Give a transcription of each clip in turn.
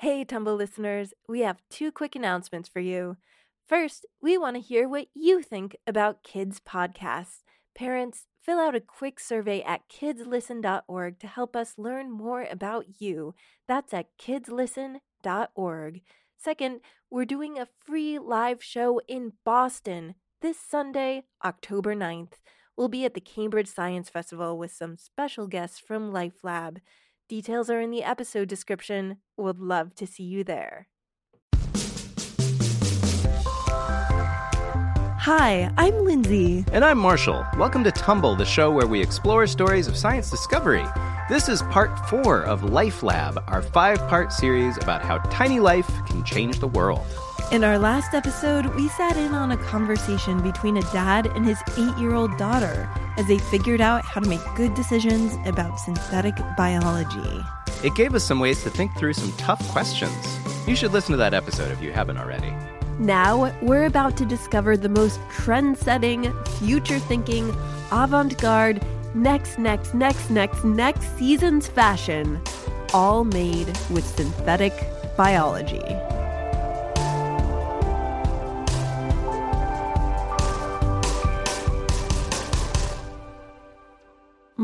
Hey, Tumble listeners, we have two quick announcements for you. First, we want to hear what you think about kids' podcasts. Parents, fill out a quick survey at kidslisten.org to help us learn more about you. That's at kidslisten.org. Second, we're doing a free live show in Boston this Sunday, October 9th. We'll be at the Cambridge Science Festival with some special guests from Life Lab. Details are in the episode description. Would love to see you there. Hi, I'm Lindsay. And I'm Marshall. Welcome to Tumble, the show where we explore stories of science discovery. This is part four of Life Lab, our five part series about how tiny life can change the world. In our last episode, we sat in on a conversation between a dad and his eight year old daughter as they figured out how to make good decisions about synthetic biology. It gave us some ways to think through some tough questions. You should listen to that episode if you haven't already. Now, we're about to discover the most trend setting, future thinking, avant garde, next, next, next, next, next season's fashion, all made with synthetic biology.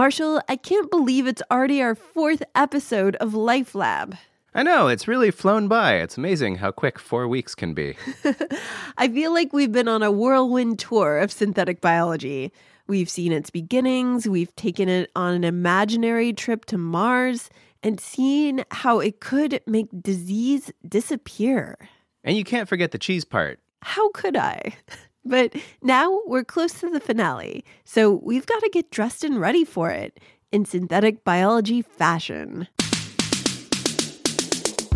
Marshall, I can't believe it's already our fourth episode of Life Lab. I know, it's really flown by. It's amazing how quick four weeks can be. I feel like we've been on a whirlwind tour of synthetic biology. We've seen its beginnings, we've taken it on an imaginary trip to Mars, and seen how it could make disease disappear. And you can't forget the cheese part. How could I? But now we're close to the finale, so we've got to get dressed and ready for it in synthetic biology fashion.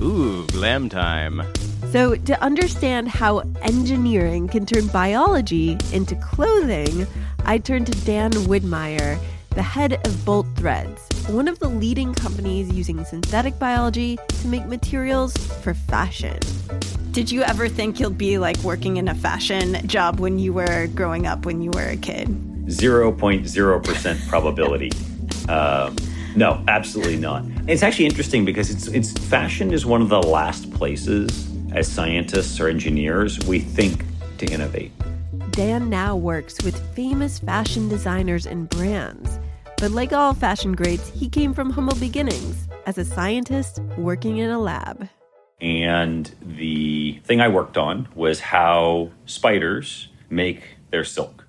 Ooh, glam time. So, to understand how engineering can turn biology into clothing, I turned to Dan Widmaier, the head of Bolt Threads, one of the leading companies using synthetic biology to make materials for fashion. Did you ever think you'll be like working in a fashion job when you were growing up when you were a kid? 0.0% probability. um, no, absolutely not. It's actually interesting because it's it's fashion is one of the last places as scientists or engineers we think to innovate. Dan now works with famous fashion designers and brands. But like all fashion greats, he came from humble beginnings as a scientist working in a lab. And the thing I worked on was how spiders make their silk.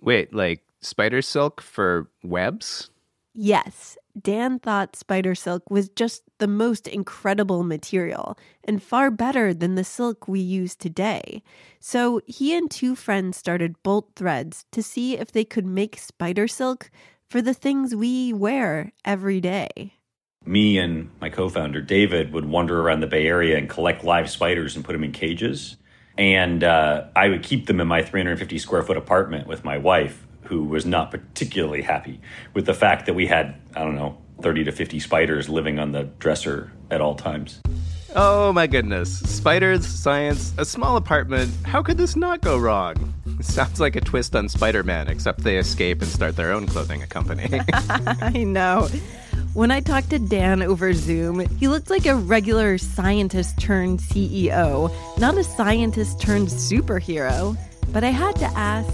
Wait, like spider silk for webs? Yes, Dan thought spider silk was just the most incredible material and far better than the silk we use today. So he and two friends started Bolt Threads to see if they could make spider silk for the things we wear every day me and my co-founder David would wander around the Bay Area and collect live spiders and put them in cages. And uh, I would keep them in my 350 square foot apartment with my wife, who was not particularly happy with the fact that we had, I don't know, 30 to 50 spiders living on the dresser at all times. Oh my goodness. Spiders, science, a small apartment. How could this not go wrong? sounds like a twist on Spider Man, except they escape and start their own clothing company. I know. When I talked to Dan over Zoom, he looked like a regular scientist turned CEO, not a scientist turned superhero. But I had to ask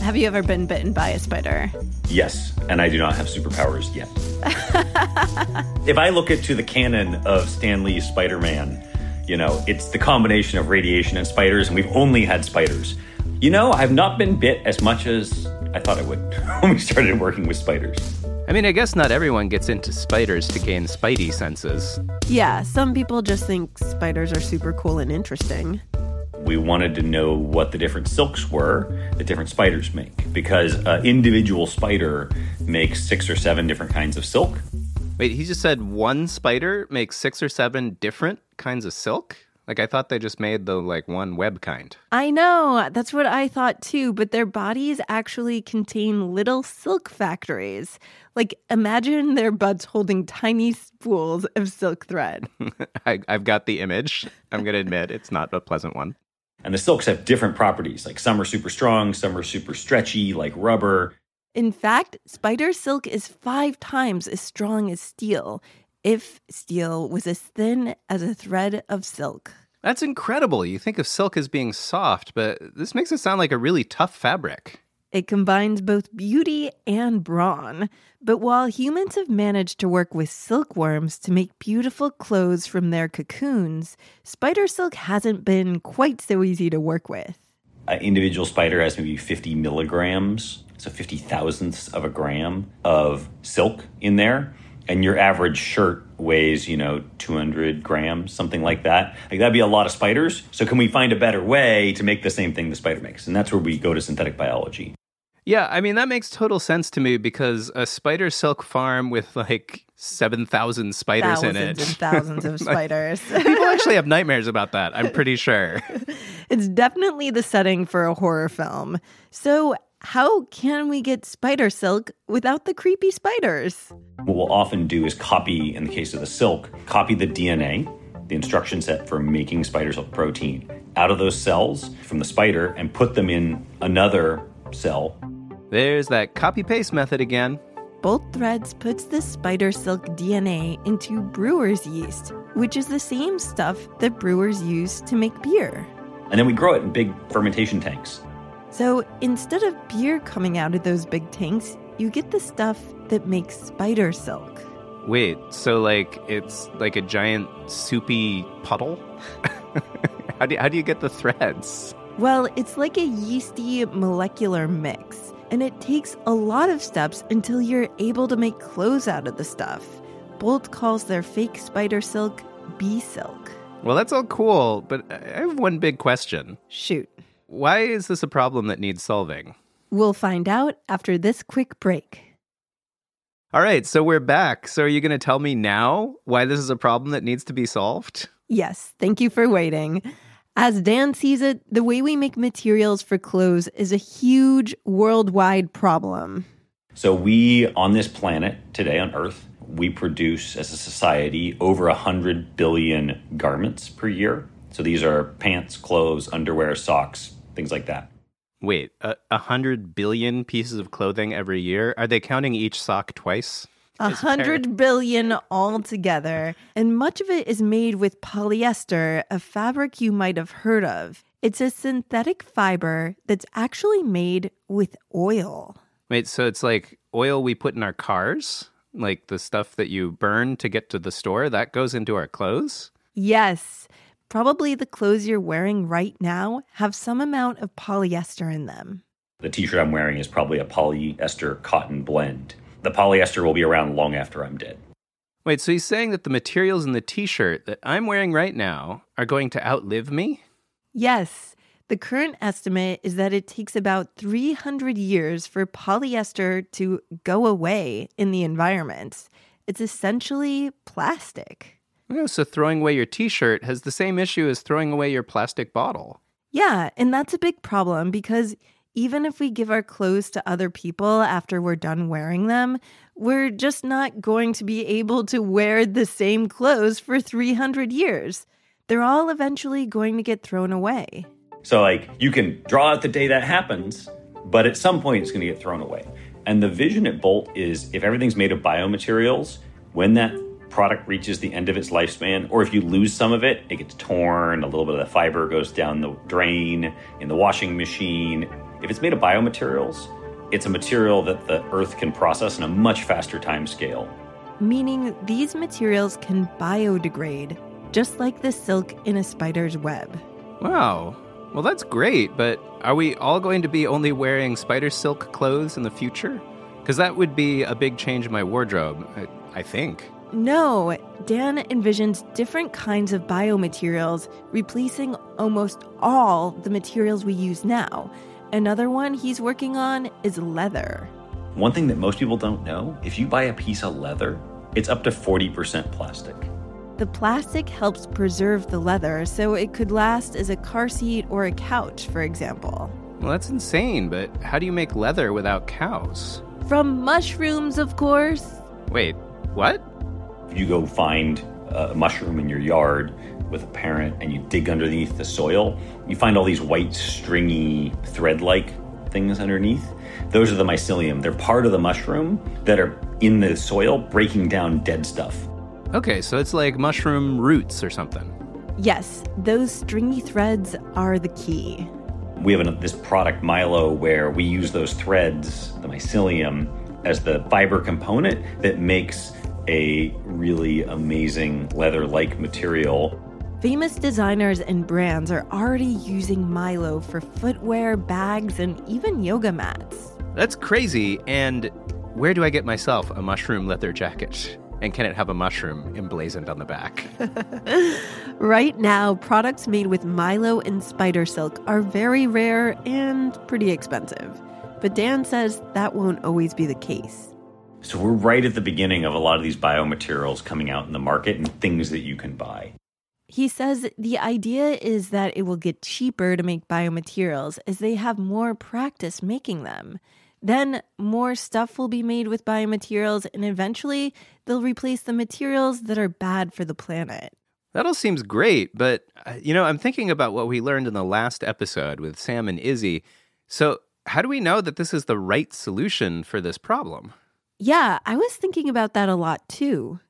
Have you ever been bitten by a spider? Yes, and I do not have superpowers yet. if I look at to the canon of Stan Lee's Spider Man, you know, it's the combination of radiation and spiders, and we've only had spiders. You know, I've not been bit as much as I thought I would when we started working with spiders. I mean, I guess not everyone gets into spiders to gain spidey senses. Yeah, some people just think spiders are super cool and interesting. We wanted to know what the different silks were that different spiders make because an individual spider makes six or seven different kinds of silk. Wait, he just said one spider makes six or seven different kinds of silk? Like I thought they just made the like one web kind. I know. That's what I thought too, but their bodies actually contain little silk factories. Like imagine their butts holding tiny spools of silk thread. I, have got the image. I'm going to admit it's not a pleasant one. And the silks have different properties. Like some are super strong, some are super stretchy, like rubber. In fact, spider silk is five times as strong as steel if steel was as thin as a thread of silk. That's incredible. You think of silk as being soft, but this makes it sound like a really tough fabric. It combines both beauty and brawn. But while humans have managed to work with silkworms to make beautiful clothes from their cocoons, spider silk hasn't been quite so easy to work with. An individual spider has maybe 50 milligrams, so 50 thousandths of a gram of silk in there. And your average shirt weighs, you know, 200 grams, something like that. Like that'd be a lot of spiders. So can we find a better way to make the same thing the spider makes? And that's where we go to synthetic biology. Yeah, I mean, that makes total sense to me because a spider silk farm with like 7,000 spiders thousands in it. and thousands of spiders. People actually have nightmares about that, I'm pretty sure. it's definitely the setting for a horror film. So, how can we get spider silk without the creepy spiders? What we'll often do is copy, in the case of the silk, copy the DNA, the instruction set for making spider silk protein, out of those cells from the spider and put them in another cell. There's that copy paste method again. Bolt threads puts the spider silk DNA into brewer's yeast, which is the same stuff that brewers use to make beer. And then we grow it in big fermentation tanks. So instead of beer coming out of those big tanks, you get the stuff that makes spider silk. Wait, so like it's like a giant soupy puddle? how, do you, how do you get the threads? Well, it's like a yeasty molecular mix, and it takes a lot of steps until you're able to make clothes out of the stuff. Bolt calls their fake spider silk b-silk. Well, that's all cool, but I have one big question. Shoot. Why is this a problem that needs solving? We'll find out after this quick break. All right, so we're back. So are you going to tell me now why this is a problem that needs to be solved? Yes, thank you for waiting. As Dan sees it, the way we make materials for clothes is a huge worldwide problem. So, we on this planet today on Earth, we produce as a society over 100 billion garments per year. So, these are pants, clothes, underwear, socks, things like that. Wait, a, a hundred billion pieces of clothing every year? Are they counting each sock twice? A Is par- hundred billion altogether, and much of it is made with polyester, a fabric you might have heard of. It's a synthetic fiber that's actually made with oil. Wait, so it's like oil we put in our cars? Like the stuff that you burn to get to the store, that goes into our clothes? Yes, probably the clothes you're wearing right now have some amount of polyester in them. The t shirt I'm wearing is probably a polyester cotton blend. The polyester will be around long after I'm dead. Wait, so he's saying that the materials in the t shirt that I'm wearing right now are going to outlive me? Yes, the current estimate is that it takes about 300 years for polyester to go away in the environment. It's essentially plastic. Oh, so throwing away your t shirt has the same issue as throwing away your plastic bottle. Yeah, and that's a big problem because even if we give our clothes to other people after we're done wearing them, we're just not going to be able to wear the same clothes for 300 years. They're all eventually going to get thrown away. So, like, you can draw out the day that happens, but at some point it's going to get thrown away. And the vision at Bolt is if everything's made of biomaterials, when that product reaches the end of its lifespan, or if you lose some of it, it gets torn, a little bit of the fiber goes down the drain in the washing machine. If it's made of biomaterials, it's a material that the earth can process in a much faster time scale. Meaning these materials can biodegrade, just like the silk in a spider's web. Wow. Well, that's great, but are we all going to be only wearing spider silk clothes in the future? Because that would be a big change in my wardrobe, I, I think. No, Dan envisions different kinds of biomaterials replacing almost all the materials we use now. Another one he's working on is leather. One thing that most people don't know if you buy a piece of leather, it's up to 40% plastic. The plastic helps preserve the leather so it could last as a car seat or a couch, for example. Well, that's insane, but how do you make leather without cows? From mushrooms, of course. Wait, what? If you go find a mushroom in your yard with a parent and you dig underneath the soil, you find all these white, stringy, thread like things underneath. Those are the mycelium. They're part of the mushroom that are in the soil breaking down dead stuff. Okay, so it's like mushroom roots or something. Yes, those stringy threads are the key. We have an, this product, Mylo, where we use those threads, the mycelium, as the fiber component that makes a really amazing leather like material. Famous designers and brands are already using Mylo for footwear, bags, and even yoga mats. That's crazy. And where do I get myself a mushroom leather jacket? And can it have a mushroom emblazoned on the back? right now, products made with Mylo and spider silk are very rare and pretty expensive. But Dan says that won't always be the case. So we're right at the beginning of a lot of these biomaterials coming out in the market and things that you can buy. He says the idea is that it will get cheaper to make biomaterials as they have more practice making them. Then more stuff will be made with biomaterials, and eventually they'll replace the materials that are bad for the planet. That all seems great, but uh, you know, I'm thinking about what we learned in the last episode with Sam and Izzy. So, how do we know that this is the right solution for this problem? Yeah, I was thinking about that a lot too.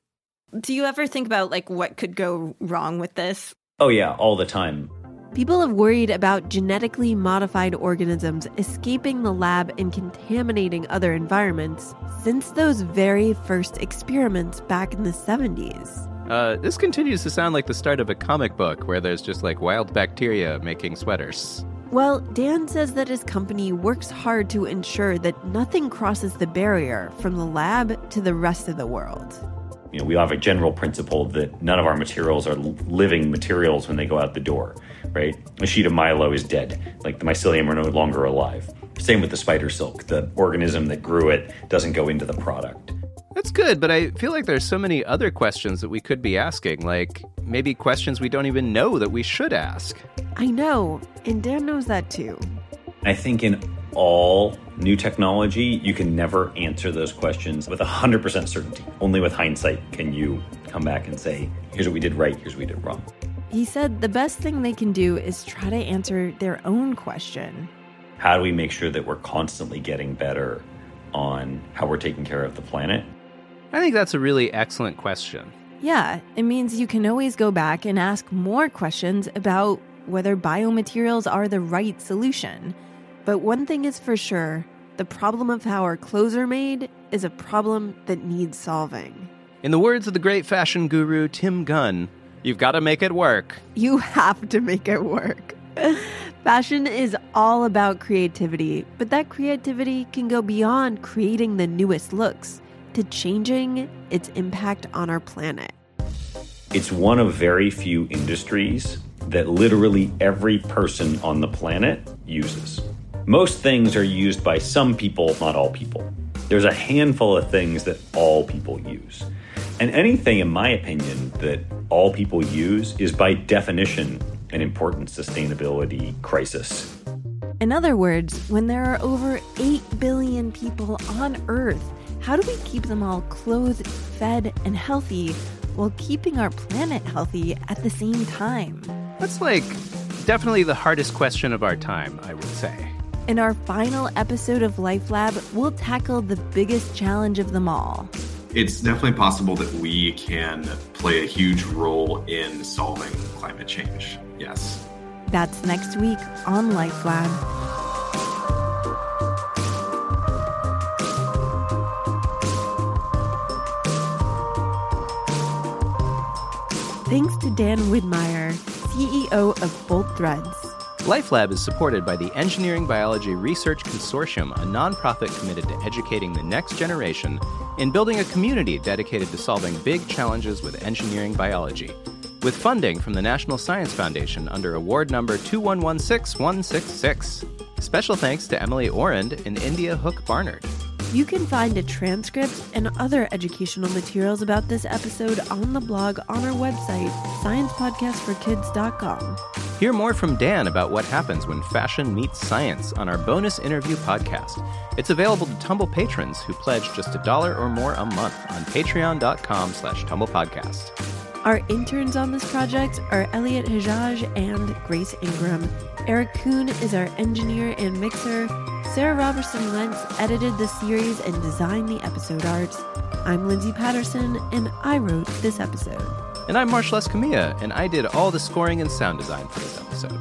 Do you ever think about like what could go wrong with this? Oh yeah, all the time. People have worried about genetically modified organisms escaping the lab and contaminating other environments since those very first experiments back in the 70s. Uh, this continues to sound like the start of a comic book where there's just like wild bacteria making sweaters. Well, Dan says that his company works hard to ensure that nothing crosses the barrier from the lab to the rest of the world. You know, we have a general principle that none of our materials are living materials when they go out the door, right? A sheet of Mylo is dead. Like the mycelium are no longer alive. Same with the spider silk. The organism that grew it doesn't go into the product. That's good, but I feel like there's so many other questions that we could be asking, like maybe questions we don't even know that we should ask. I know, and Dan knows that too. I think in all new technology, you can never answer those questions with 100% certainty. Only with hindsight can you come back and say, here's what we did right, here's what we did wrong. He said the best thing they can do is try to answer their own question. How do we make sure that we're constantly getting better on how we're taking care of the planet? I think that's a really excellent question. Yeah, it means you can always go back and ask more questions about whether biomaterials are the right solution. But one thing is for sure the problem of how our clothes are made is a problem that needs solving. In the words of the great fashion guru Tim Gunn, you've got to make it work. You have to make it work. Fashion is all about creativity, but that creativity can go beyond creating the newest looks to changing its impact on our planet. It's one of very few industries that literally every person on the planet uses. Most things are used by some people, not all people. There's a handful of things that all people use. And anything, in my opinion, that all people use is by definition an important sustainability crisis. In other words, when there are over 8 billion people on Earth, how do we keep them all clothed, fed, and healthy while keeping our planet healthy at the same time? That's like definitely the hardest question of our time, I would say. In our final episode of Life Lab, we'll tackle the biggest challenge of them all. It's definitely possible that we can play a huge role in solving climate change. Yes. That's next week on Life Lab. Thanks to Dan Widmaier, CEO of Bolt Threads. LifeLab is supported by the Engineering Biology Research Consortium, a nonprofit committed to educating the next generation in building a community dedicated to solving big challenges with engineering biology. With funding from the National Science Foundation under award number 2116166. Special thanks to Emily Orend and India Hook Barnard. You can find a transcript and other educational materials about this episode on the blog on our website, sciencepodcastforkids.com. Hear more from Dan about what happens when fashion meets science on our bonus interview podcast. It's available to Tumble patrons who pledge just a dollar or more a month on patreon.com slash tumblepodcast. Our interns on this project are Elliot Hajaj and Grace Ingram. Eric Kuhn is our engineer and mixer. Sarah Robertson Lentz edited the series and designed the episode art. I'm Lindsay Patterson, and I wrote this episode. And I'm Marshall Escamilla, and I did all the scoring and sound design for this episode.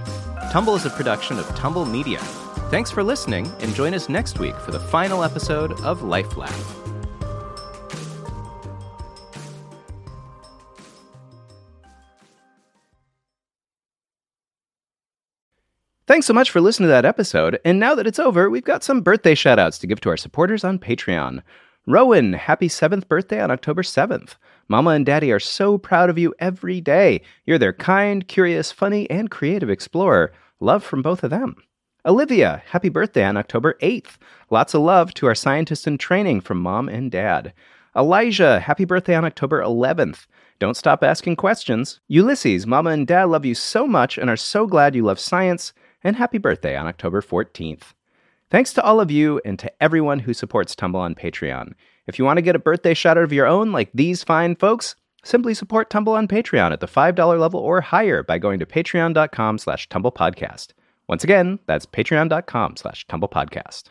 Tumble is a production of Tumble Media. Thanks for listening, and join us next week for the final episode of Life Lab. Thanks so much for listening to that episode. And now that it's over, we've got some birthday shoutouts to give to our supporters on Patreon. Rowan, happy seventh birthday on October 7th. Mama and Daddy are so proud of you every day. You're their kind, curious, funny, and creative explorer. Love from both of them. Olivia, happy birthday on October 8th. Lots of love to our scientists in training from Mom and Dad. Elijah, happy birthday on October 11th. Don't stop asking questions. Ulysses, Mama and Dad love you so much and are so glad you love science and happy birthday on October 14th. Thanks to all of you and to everyone who supports Tumble on Patreon. If you want to get a birthday shout out of your own, like these fine folks, simply support Tumble on Patreon at the $5 level or higher by going to patreon.com slash tumblepodcast. Once again, that's patreon.com slash tumblepodcast.